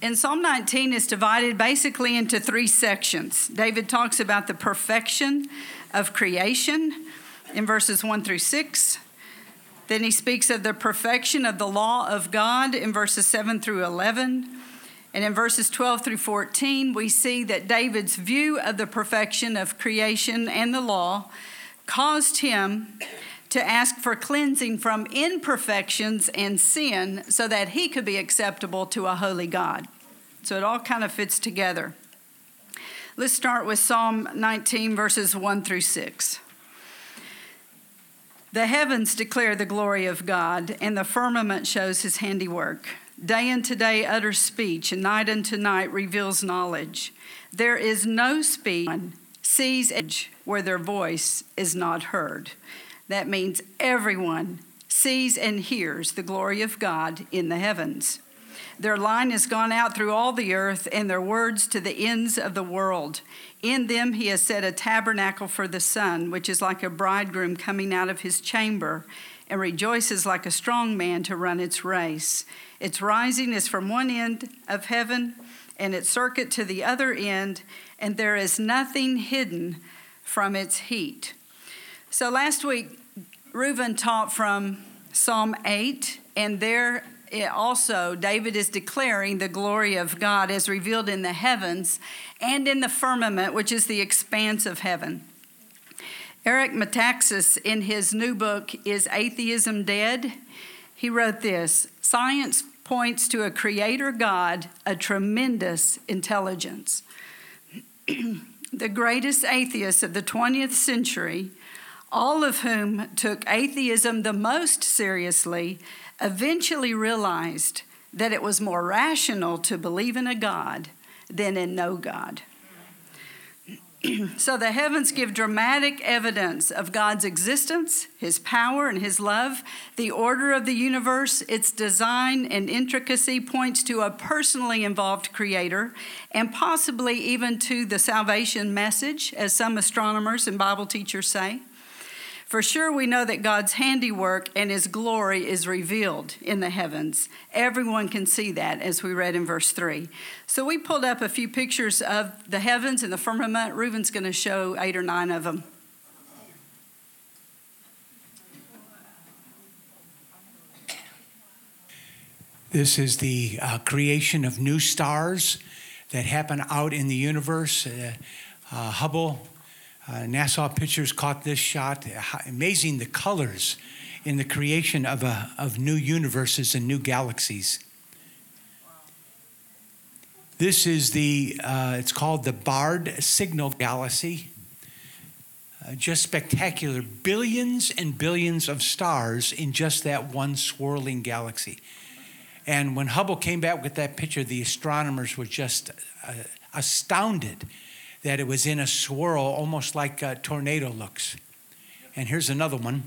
in Psalm 19 is divided basically into three sections. David talks about the perfection of creation in verses 1 through 6. Then he speaks of the perfection of the law of God in verses 7 through 11. And in verses 12 through 14, we see that David's view of the perfection of creation and the law caused him to ask for cleansing from imperfections and sin so that he could be acceptable to a holy God. So it all kind of fits together. Let's start with Psalm 19, verses 1 through 6. The heavens declare the glory of God, and the firmament shows his handiwork. Day unto day utters speech, and night unto night reveals knowledge. There is no speech sees edge where their voice is not heard. That means everyone sees and hears the glory of God in the heavens. Their line has gone out through all the earth, and their words to the ends of the world. In them he has set a tabernacle for the sun, which is like a bridegroom coming out of his chamber, and rejoices like a strong man to run its race. Its rising is from one end of heaven, and its circuit to the other end, and there is nothing hidden from its heat. So last week, Reuben taught from Psalm 8, and there also David is declaring the glory of God as revealed in the heavens and in the firmament, which is the expanse of heaven. Eric Metaxas, in his new book, Is Atheism Dead? He wrote this Science points to a creator God, a tremendous intelligence. the greatest atheists of the 20th century, all of whom took atheism the most seriously, eventually realized that it was more rational to believe in a God than in no God. so the heavens give dramatic evidence of God's existence, His power, and His love. The order of the universe, its design and intricacy points to a personally involved creator and possibly even to the salvation message, as some astronomers and Bible teachers say. For sure, we know that God's handiwork and his glory is revealed in the heavens. Everyone can see that, as we read in verse 3. So we pulled up a few pictures of the heavens and the firmament. Reuben's going to show eight or nine of them. This is the uh, creation of new stars that happen out in the universe. Uh, uh, Hubble uh, NASA pictures caught this shot. Amazing the colors in the creation of, a, of new universes and new galaxies. This is the, uh, it's called the Baird Signal Galaxy. Uh, just spectacular. Billions and billions of stars in just that one swirling galaxy. And when Hubble came back with that picture, the astronomers were just uh, astounded that it was in a swirl, almost like a tornado looks. And here's another one.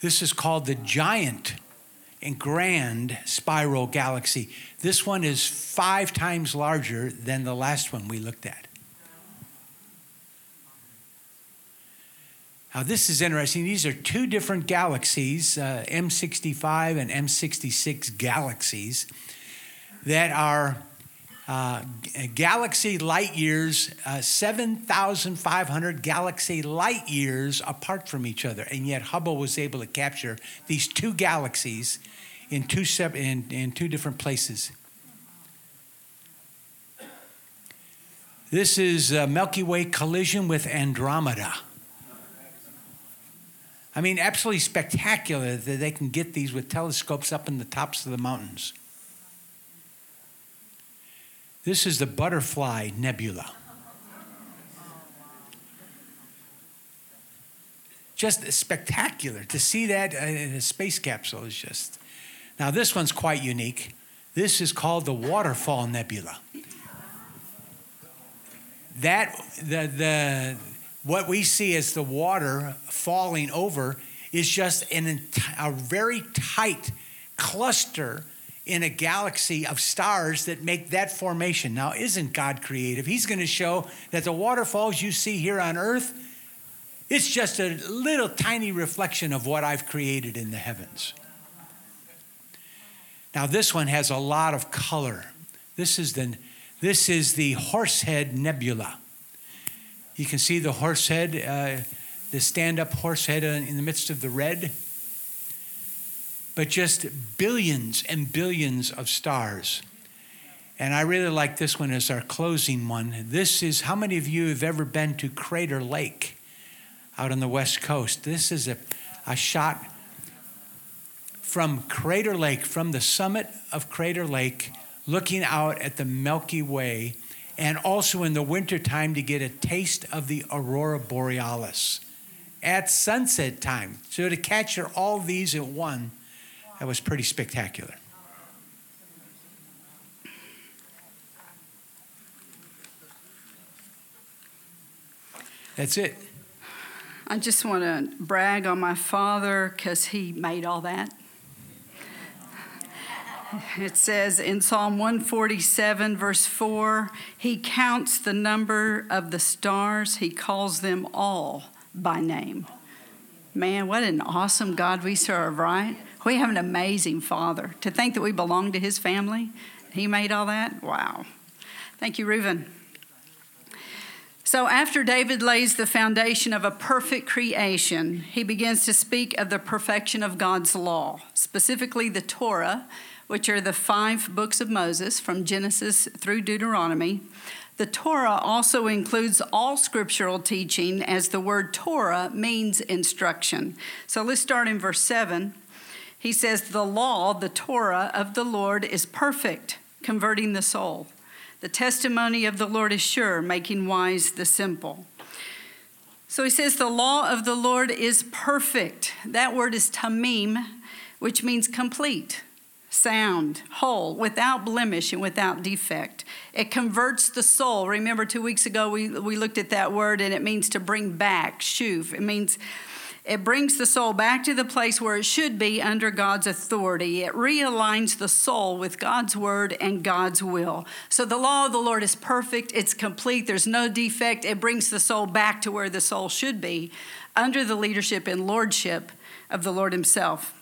This is called the giant and grand spiral galaxy. This one is five times larger than the last one we looked at. Now, this is interesting. These are two different galaxies, uh, M65 and M66 galaxies, that are uh, galaxy light years, uh, 7,500 galaxy light years apart from each other. And yet Hubble was able to capture these two galaxies in two, in, in two different places. This is a Milky Way collision with Andromeda. I mean, absolutely spectacular that they can get these with telescopes up in the tops of the mountains. This is the Butterfly Nebula. Just spectacular to see that in a space capsule is just. Now, this one's quite unique. This is called the Waterfall Nebula. That, the, the, what we see as the water falling over is just an, a very tight cluster in a galaxy of stars that make that formation. Now, isn't God creative? He's going to show that the waterfalls you see here on earth, it's just a little tiny reflection of what I've created in the heavens. Now this one has a lot of color. This is the this is the Horsehead Nebula. You can see the horsehead, uh, the stand-up horsehead in the midst of the red. But just billions and billions of stars. And I really like this one as our closing one. This is how many of you have ever been to Crater Lake out on the west coast? This is a, a shot from Crater Lake, from the summit of Crater Lake looking out at the Milky Way, and also in the wintertime to get a taste of the aurora borealis at sunset time. So to capture all these at one, that was pretty spectacular. That's it. I just want to brag on my father because he made all that. It says in Psalm 147, verse 4, He counts the number of the stars, He calls them all by name. Man, what an awesome God we serve, right? We have an amazing Father. To think that we belong to His family, He made all that? Wow. Thank you, Reuben. So, after David lays the foundation of a perfect creation, he begins to speak of the perfection of God's law, specifically the Torah, which are the five books of Moses from Genesis through Deuteronomy. The Torah also includes all scriptural teaching, as the word Torah means instruction. So let's start in verse 7. He says, The law, the Torah of the Lord, is perfect, converting the soul. The testimony of the Lord is sure, making wise the simple. So he says, The law of the Lord is perfect. That word is tamim, which means complete sound, whole, without blemish and without defect. It converts the soul. Remember, two weeks ago we, we looked at that word and it means to bring back, shuv. It means it brings the soul back to the place where it should be under God's authority. It realigns the soul with God's word and God's will. So the law of the Lord is perfect, it's complete, there's no defect. It brings the soul back to where the soul should be under the leadership and lordship of the Lord Himself.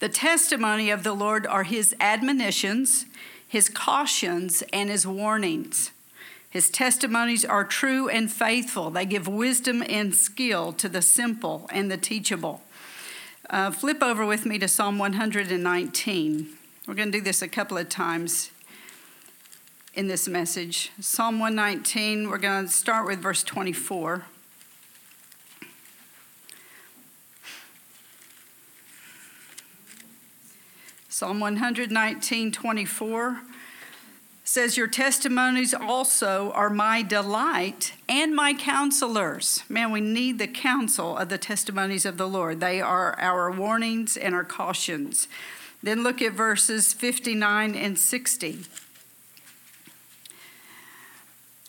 The testimony of the Lord are his admonitions, his cautions, and his warnings. His testimonies are true and faithful. They give wisdom and skill to the simple and the teachable. Uh, flip over with me to Psalm 119. We're going to do this a couple of times in this message. Psalm 119, we're going to start with verse 24. Psalm 119, 24 says, Your testimonies also are my delight and my counselors. Man, we need the counsel of the testimonies of the Lord. They are our warnings and our cautions. Then look at verses 59 and 60.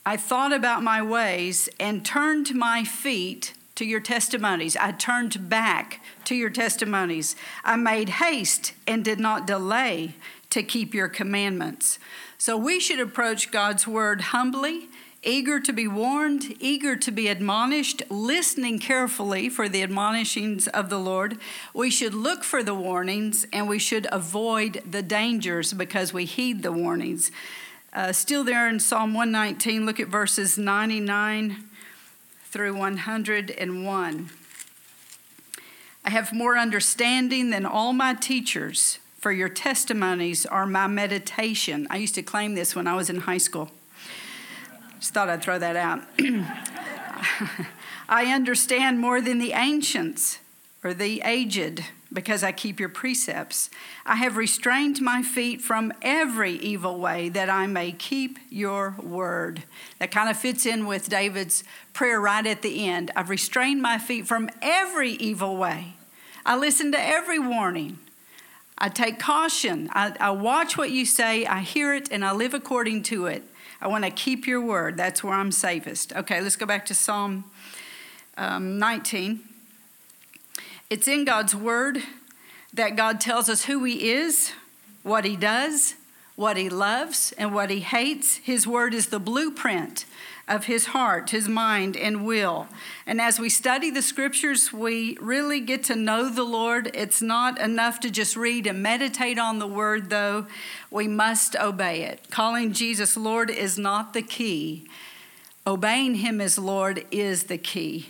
I thought about my ways and turned my feet to your testimonies. I turned back to your testimonies. I made haste and did not delay to keep your commandments. So we should approach God's word humbly, eager to be warned, eager to be admonished, listening carefully for the admonishings of the Lord. We should look for the warnings and we should avoid the dangers because we heed the warnings. Uh, still there in Psalm 119, look at verses 99 through 101. I have more understanding than all my teachers, for your testimonies are my meditation. I used to claim this when I was in high school. Just thought I'd throw that out. I understand more than the ancients or the aged because I keep your precepts. I have restrained my feet from every evil way that I may keep your word. That kind of fits in with David's prayer right at the end. I've restrained my feet from every evil way. I listen to every warning. I take caution. I, I watch what you say, I hear it, and I live according to it. I want to keep your word. That's where I'm safest. Okay, let's go back to Psalm um, 19. It's in God's Word that God tells us who He is, what He does, what he loves and what he hates. His word is the blueprint of his heart, his mind, and will. And as we study the scriptures, we really get to know the Lord. It's not enough to just read and meditate on the word, though. We must obey it. Calling Jesus Lord is not the key, obeying him as Lord is the key.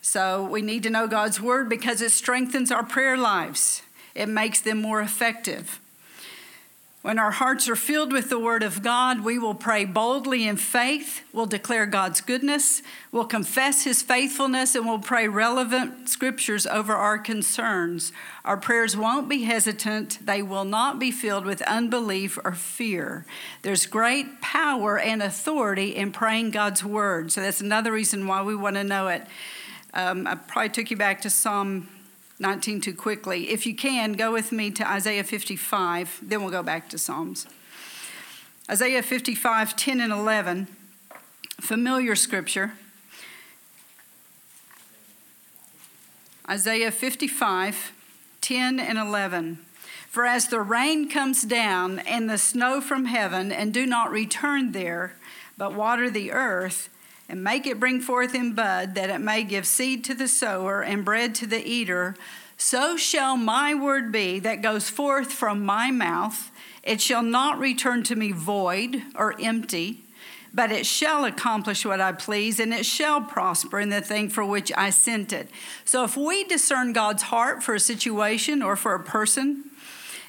So we need to know God's word because it strengthens our prayer lives, it makes them more effective. When our hearts are filled with the Word of God, we will pray boldly in faith. We'll declare God's goodness. We'll confess His faithfulness and we'll pray relevant scriptures over our concerns. Our prayers won't be hesitant. They will not be filled with unbelief or fear. There's great power and authority in praying God's Word. So that's another reason why we want to know it. Um, I probably took you back to Psalm 19 too quickly. If you can, go with me to Isaiah 55, then we'll go back to Psalms. Isaiah 55, 10 and 11, familiar scripture. Isaiah 55, 10 and 11. For as the rain comes down and the snow from heaven, and do not return there, but water the earth, and make it bring forth in bud, that it may give seed to the sower and bread to the eater, so shall my word be that goes forth from my mouth. It shall not return to me void or empty, but it shall accomplish what I please, and it shall prosper in the thing for which I sent it. So if we discern God's heart for a situation or for a person,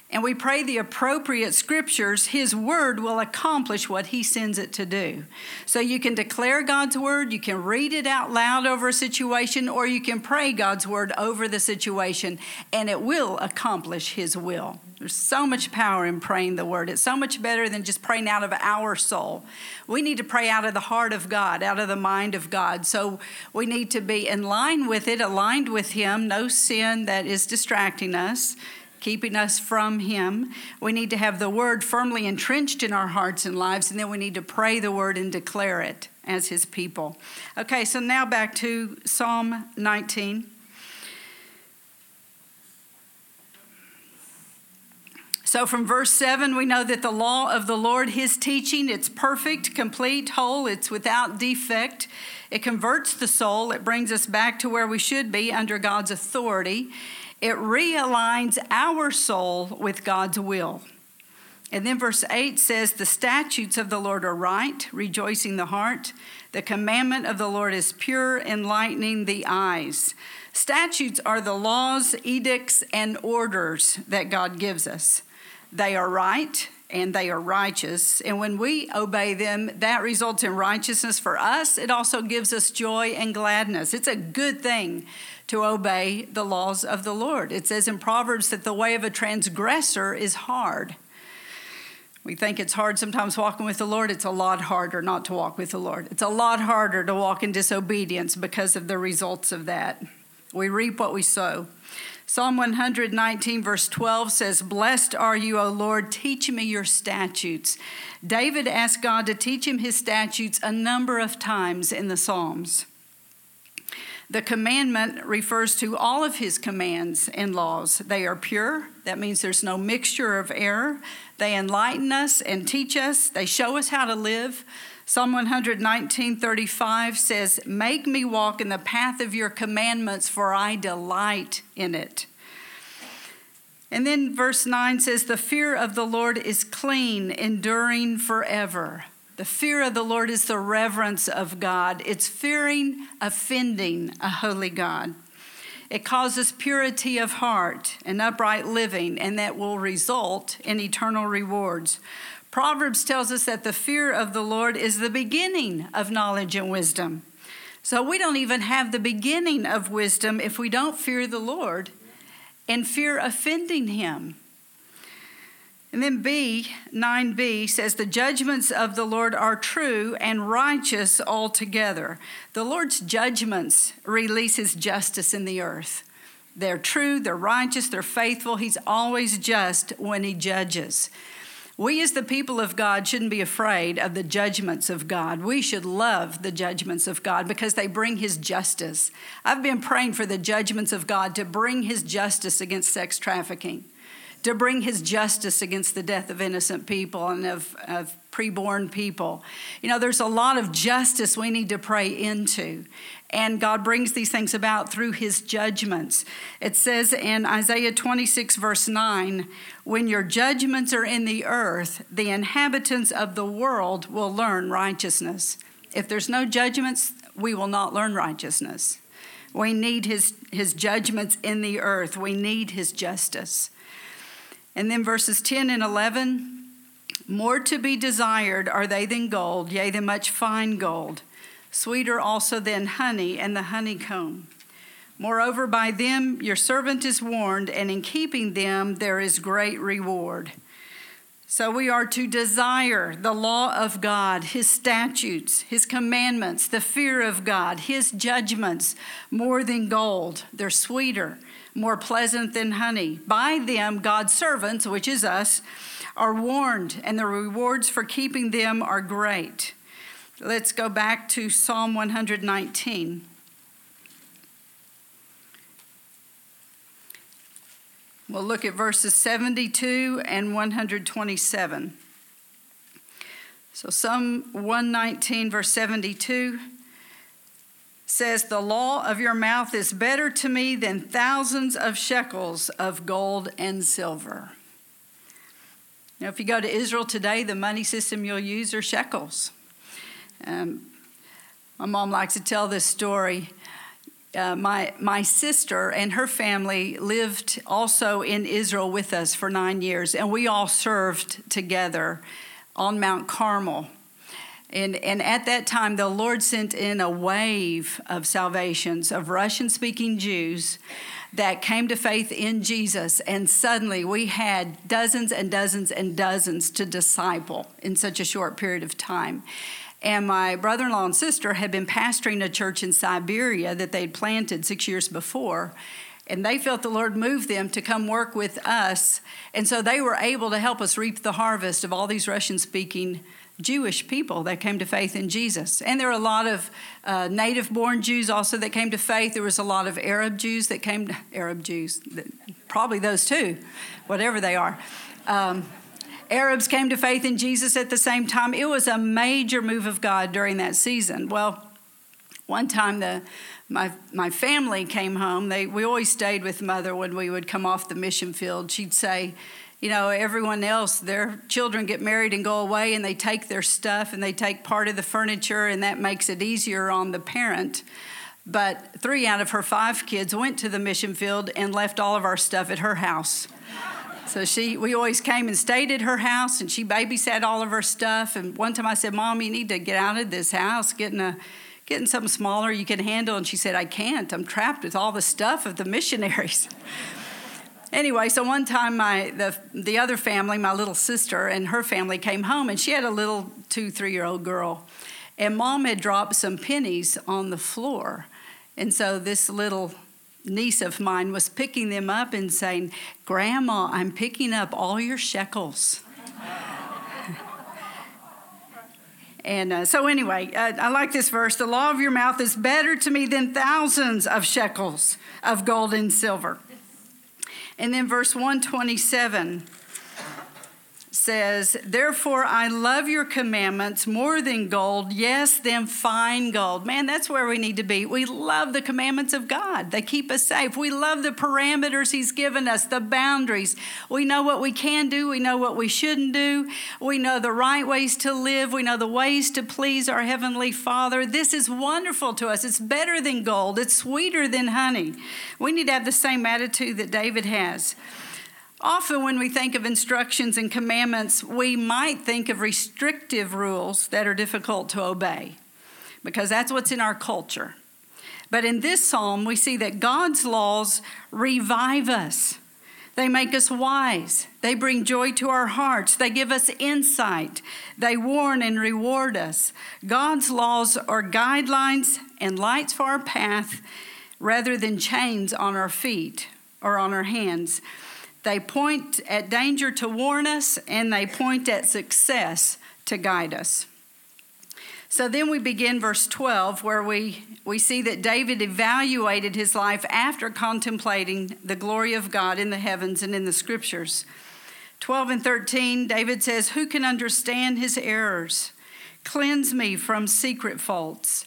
and we pray the appropriate scriptures, His word will accomplish what He sends it to do. So you can declare God's word, you can read it out loud over a situation, or you can pray God's word over the situation, and it will accomplish His will. There's so much power in praying the word. It's so much better than just praying out of our soul. We need to pray out of the heart of God, out of the mind of God. So we need to be in line with it, aligned with Him, no sin that is distracting us keeping us from Him. We need to have the Word firmly entrenched in our hearts and lives, and then we need to pray the Word and declare it as His people. Okay, so now back to Psalm 19. So from verse 7, we know that the law of the Lord, his teaching, it's perfect, complete, whole, it's without defect. It converts the soul, it brings us back to where we should be under God's authority. It realigns our soul with God's will. And then verse 8 says, The statutes of the Lord are right, rejoicing the heart. The commandment of the Lord is pure, enlightening the eyes. Statutes are the laws, edicts, and orders that God gives us. They are right and they are righteous. And when we obey them, that results in righteousness for us. It also gives us joy and gladness. It's a good thing to obey the laws of the Lord. It says in Proverbs that the way of a transgressor is hard. We think it's hard sometimes walking with the Lord. It's a lot harder not to walk with the Lord. It's a lot harder to walk in disobedience because of the results of that. We reap what we sow. Psalm 119, verse 12 says, Blessed are you, O Lord, teach me your statutes. David asked God to teach him his statutes a number of times in the Psalms. The commandment refers to all of his commands and laws. They are pure. That means there's no mixture of error. They enlighten us and teach us. They show us how to live. Psalm 119:35 says, "Make me walk in the path of your commandments, for I delight in it." And then verse 9 says, "The fear of the Lord is clean, enduring forever." The fear of the Lord is the reverence of God. It's fearing offending a holy God. It causes purity of heart and upright living, and that will result in eternal rewards. Proverbs tells us that the fear of the Lord is the beginning of knowledge and wisdom. So we don't even have the beginning of wisdom if we don't fear the Lord and fear offending him. And then B, 9b, says, The judgments of the Lord are true and righteous altogether. The Lord's judgments release his justice in the earth. They're true, they're righteous, they're faithful. He's always just when he judges. We, as the people of God, shouldn't be afraid of the judgments of God. We should love the judgments of God because they bring His justice. I've been praying for the judgments of God to bring His justice against sex trafficking to bring his justice against the death of innocent people and of, of preborn people. You know, there's a lot of justice we need to pray into. And God brings these things about through his judgments. It says in Isaiah 26, verse 9, when your judgments are in the earth, the inhabitants of the world will learn righteousness. If there's no judgments, we will not learn righteousness. We need his, his judgments in the earth, we need his justice. And then verses 10 and 11 more to be desired are they than gold, yea, than much fine gold, sweeter also than honey and the honeycomb. Moreover, by them your servant is warned, and in keeping them there is great reward. So we are to desire the law of God, His statutes, His commandments, the fear of God, His judgments, more than gold. They're sweeter, more pleasant than honey. By them, God's servants, which is us, are warned, and the rewards for keeping them are great. Let's go back to Psalm 119. We'll look at verses 72 and 127. So, Psalm 119, verse 72 says, The law of your mouth is better to me than thousands of shekels of gold and silver. Now, if you go to Israel today, the money system you'll use are shekels. Um, my mom likes to tell this story. Uh, my, my sister and her family lived also in Israel with us for nine years, and we all served together on Mount Carmel. And, and at that time, the Lord sent in a wave of salvations of Russian speaking Jews that came to faith in Jesus, and suddenly we had dozens and dozens and dozens to disciple in such a short period of time. And my brother in law and sister had been pastoring a church in Siberia that they'd planted six years before. And they felt the Lord moved them to come work with us. And so they were able to help us reap the harvest of all these Russian speaking Jewish people that came to faith in Jesus. And there were a lot of uh, native born Jews also that came to faith. There was a lot of Arab Jews that came to, Arab Jews, probably those too, whatever they are. Um, Arabs came to faith in Jesus at the same time. It was a major move of God during that season. Well, one time the my my family came home. They we always stayed with mother when we would come off the mission field. She'd say, you know, everyone else, their children get married and go away and they take their stuff and they take part of the furniture, and that makes it easier on the parent. But three out of her five kids went to the mission field and left all of our stuff at her house. So she, we always came and stayed at her house, and she babysat all of her stuff. And one time I said, "Mom, you need to get out of this house, getting a, getting something smaller you can handle." And she said, "I can't. I'm trapped with all the stuff of the missionaries." anyway, so one time my the the other family, my little sister and her family came home, and she had a little two three year old girl, and mom had dropped some pennies on the floor, and so this little niece of mine was picking them up and saying, "Grandma, I'm picking up all your shekels." And uh, so, anyway, uh, I like this verse. The law of your mouth is better to me than thousands of shekels of gold and silver. And then verse 127 says, Therefore I love your commandments more than gold, yes, than fine gold. Man, that's where we need to be. We love the commandments of God, they keep us safe. We love the parameters He's given us, the boundaries. We know what we can do, we know what we shouldn't do, we know the right ways to live, we know the ways to please our Heavenly Father. This is wonderful to us. It's better than gold, it's sweeter than honey. We need to have the same attitude that David has. Often, when we think of instructions and commandments, we might think of restrictive rules that are difficult to obey because that's what's in our culture. But in this psalm, we see that God's laws revive us. They make us wise. They bring joy to our hearts. They give us insight. They warn and reward us. God's laws are guidelines and lights for our path rather than chains on our feet or on our hands. They point at danger to warn us, and they point at success to guide us. So then we begin verse 12, where we, we see that David evaluated his life after contemplating the glory of God in the heavens and in the scriptures. 12 and 13, David says, Who can understand his errors? Cleanse me from secret faults.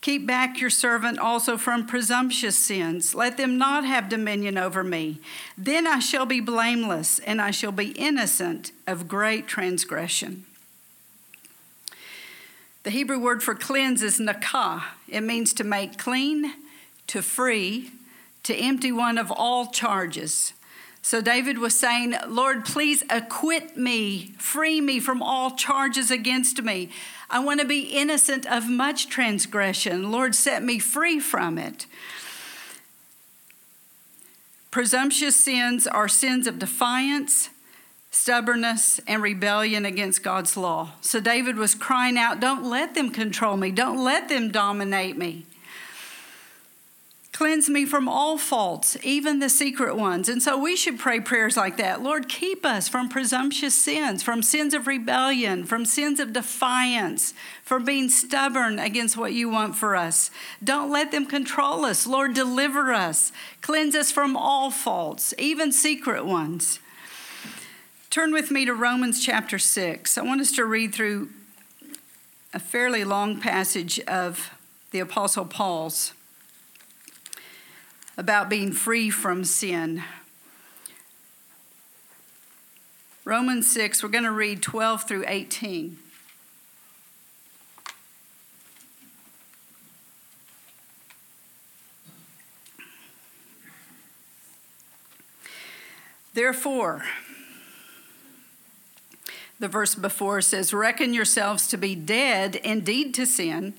Keep back your servant also from presumptuous sins. Let them not have dominion over me. Then I shall be blameless, and I shall be innocent of great transgression. The Hebrew word for cleanse is nakah. It means to make clean, to free, to empty one of all charges. So David was saying, Lord, please acquit me, free me from all charges against me. I want to be innocent of much transgression. Lord, set me free from it. Presumptuous sins are sins of defiance, stubbornness, and rebellion against God's law. So David was crying out, Don't let them control me, don't let them dominate me. Cleanse me from all faults, even the secret ones. And so we should pray prayers like that. Lord, keep us from presumptuous sins, from sins of rebellion, from sins of defiance, from being stubborn against what you want for us. Don't let them control us. Lord, deliver us. Cleanse us from all faults, even secret ones. Turn with me to Romans chapter 6. I want us to read through a fairly long passage of the Apostle Paul's about being free from sin. Romans 6, we're going to read 12 through 18. Therefore, the verse before says, Reckon yourselves to be dead indeed to sin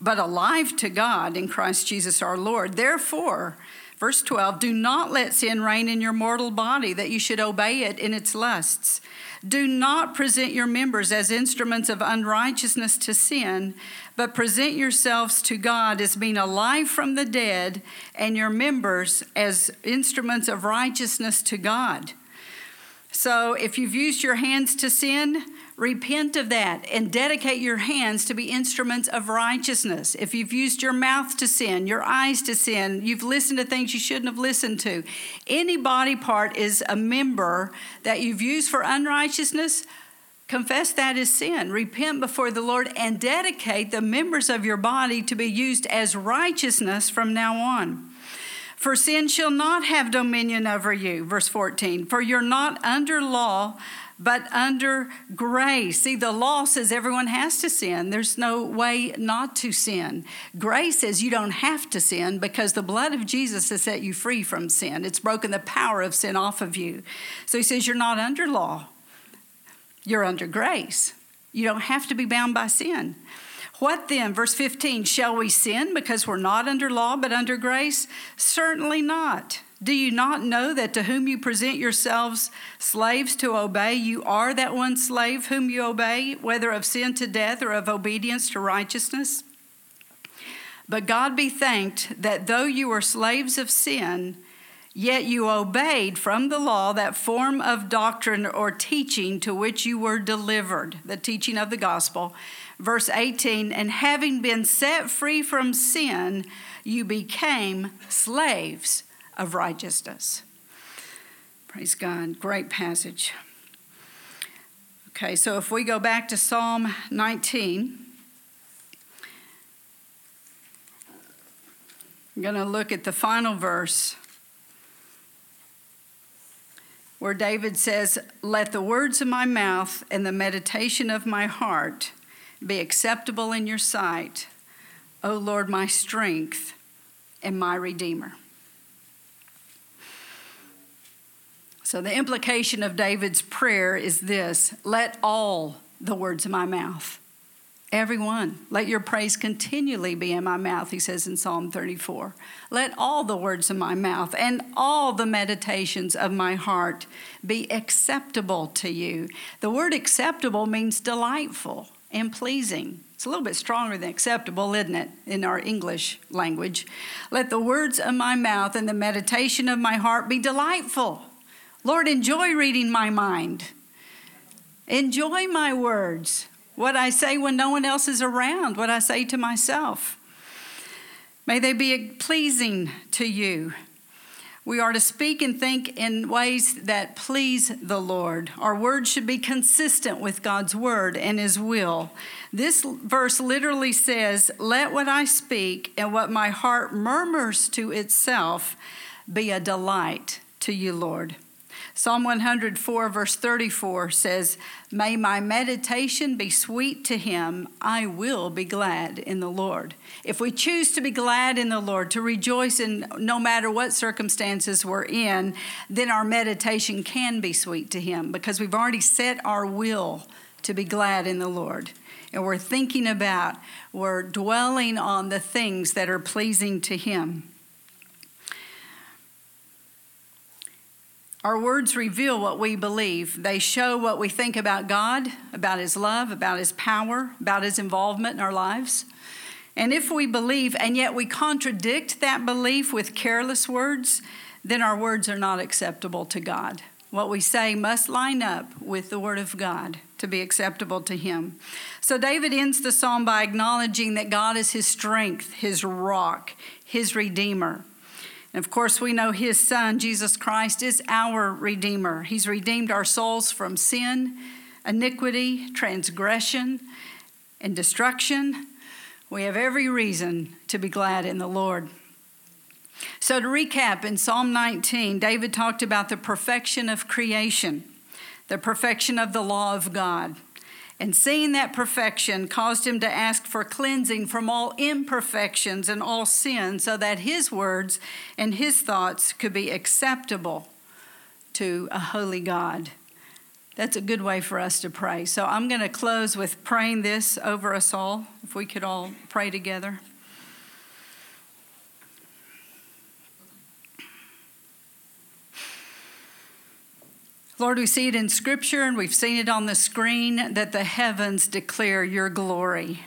but alive to God in Christ Jesus our Lord. Therefore, verse 12, do not let sin reign in your mortal body that you should obey it in its lusts. Do not present your members as instruments of unrighteousness to sin, but present yourselves to God as being alive from the dead, and your members as instruments of righteousness to God. So if you've used your hands to sin, Repent of that and dedicate your hands to be instruments of righteousness. If you've used your mouth to sin, your eyes to sin, you've listened to things you shouldn't have listened to, any body part is a member that you've used for unrighteousness. Confess that as sin. Repent before the Lord and dedicate the members of your body to be used as righteousness from now on. For sin shall not have dominion over you. Verse 14. For you're not under law but under grace. See, the law says everyone has to sin. There's no way not to sin. Grace says you don't have to sin because the blood of Jesus has set you free from sin. It's broken the power of sin off of you. So he says you're not under law, you're under grace. You don't have to be bound by sin. What then? Verse 15 Shall we sin because we're not under law but under grace? Certainly not. Do you not know that to whom you present yourselves slaves to obey, you are that one slave whom you obey, whether of sin to death or of obedience to righteousness? But God be thanked that though you were slaves of sin, yet you obeyed from the law that form of doctrine or teaching to which you were delivered, the teaching of the gospel. Verse 18, and having been set free from sin, you became slaves of righteousness. Praise God. Great passage. Okay, so if we go back to Psalm 19, I'm going to look at the final verse where David says, Let the words of my mouth and the meditation of my heart be acceptable in your sight, O Lord, my strength and my Redeemer. So, the implication of David's prayer is this let all the words of my mouth, everyone, let your praise continually be in my mouth, he says in Psalm 34. Let all the words of my mouth and all the meditations of my heart be acceptable to you. The word acceptable means delightful and pleasing. It's a little bit stronger than acceptable, isn't it, in our English language? Let the words of my mouth and the meditation of my heart be delightful Lord, enjoy reading my mind. Enjoy my words. what I say when no one else is around, what I say to myself. May they be pleasing to you. We are to speak and think in ways that please the Lord. Our words should be consistent with God's word and his will. This verse literally says, Let what I speak and what my heart murmurs to itself be a delight to you, Lord. Psalm 104, verse 34 says, May my meditation be sweet to him. I will be glad in the Lord. If we choose to be glad in the Lord, to rejoice in no matter what circumstances we're in, then our meditation can be sweet to him because we've already set our will to be glad in the Lord. And we're thinking about, we're dwelling on the things that are pleasing to him. Our words reveal what we believe. They show what we think about God, about His love, about His power, about His involvement in our lives. And if we believe and yet we contradict that belief with careless words, then our words are not acceptable to God. What we say must line up with the Word of God to be acceptable to Him. So David ends the psalm by acknowledging that God is his strength, his rock, his Redeemer. And of course, we know his son, Jesus Christ, is our Redeemer. He's redeemed our souls from sin, iniquity, transgression, and destruction. We have every reason to be glad in the Lord. So, to recap, in Psalm 19, David talked about the perfection of creation, the perfection of the law of God. And seeing that perfection caused him to ask for cleansing from all imperfections and all sin so that his words and his thoughts could be acceptable to a holy God. That's a good way for us to pray. So I'm going to close with praying this over us all, if we could all pray together. Lord, we see it in Scripture and we've seen it on the screen that the heavens declare your glory,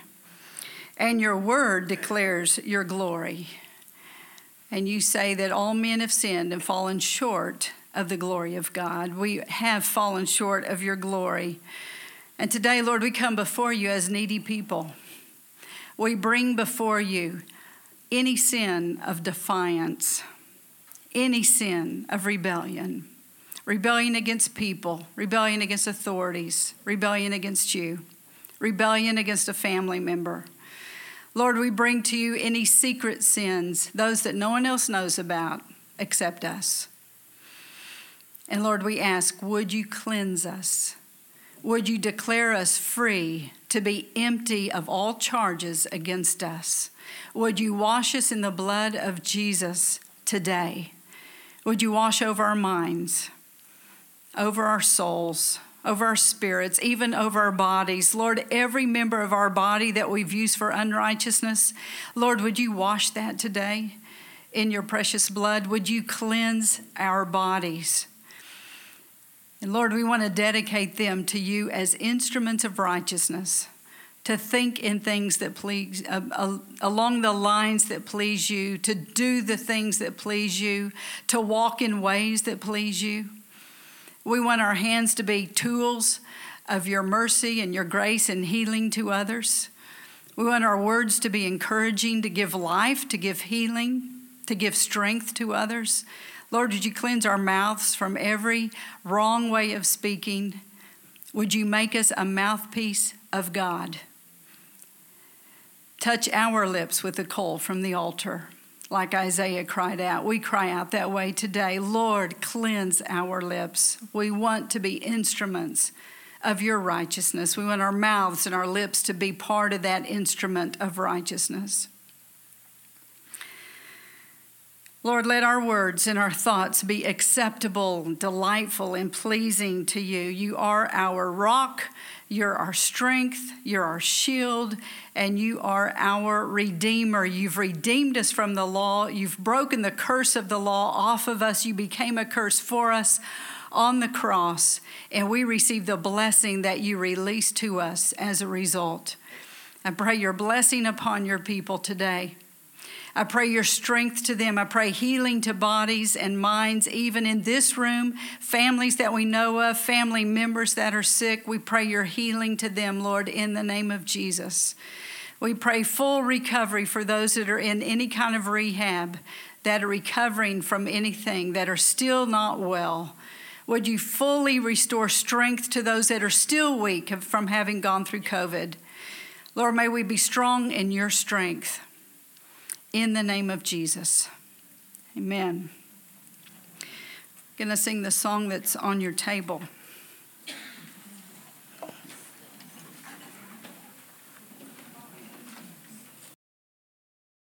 and your word declares your glory. And you say that all men have sinned and fallen short of the glory of God. We have fallen short of your glory. And today, Lord, we come before you as needy people. We bring before you any sin of defiance, any sin of rebellion rebellion against people, rebellion against authorities, rebellion against you, rebellion against a family member. Lord, we bring to you any secret sins, those that no one else knows about except us. And Lord, we ask, would you cleanse us? Would you declare us free to be empty of all charges against us? Would you wash us in the blood of Jesus today? Would you wash over our minds? Over our souls, over our spirits, even over our bodies. Lord, every member of our body that we've used for unrighteousness, Lord, would you wash that today in your precious blood? Would you cleanse our bodies? And Lord, we want to dedicate them to you as instruments of righteousness, to think in things that please, uh, uh, along the lines that please you, to do the things that please you, to walk in ways that please you. We want our hands to be tools of your mercy and your grace and healing to others. We want our words to be encouraging, to give life, to give healing, to give strength to others. Lord, would you cleanse our mouths from every wrong way of speaking? Would you make us a mouthpiece of God? Touch our lips with the coal from the altar like Isaiah cried out. We cry out that way today. Lord, cleanse our lips. We want to be instruments of your righteousness. We want our mouths and our lips to be part of that instrument of righteousness. Lord, let our words and our thoughts be acceptable, delightful, and pleasing to you. You are our rock you're our strength, you're our shield, and you are our Redeemer. You've redeemed us from the law, you've broken the curse of the law off of us. You became a curse for us on the cross, and we receive the blessing that you released to us as a result. I pray your blessing upon your people today. I pray your strength to them. I pray healing to bodies and minds, even in this room, families that we know of, family members that are sick. We pray your healing to them, Lord, in the name of Jesus. We pray full recovery for those that are in any kind of rehab, that are recovering from anything, that are still not well. Would you fully restore strength to those that are still weak from having gone through COVID? Lord, may we be strong in your strength. In the name of Jesus. Amen. Going to sing the song that's on your table.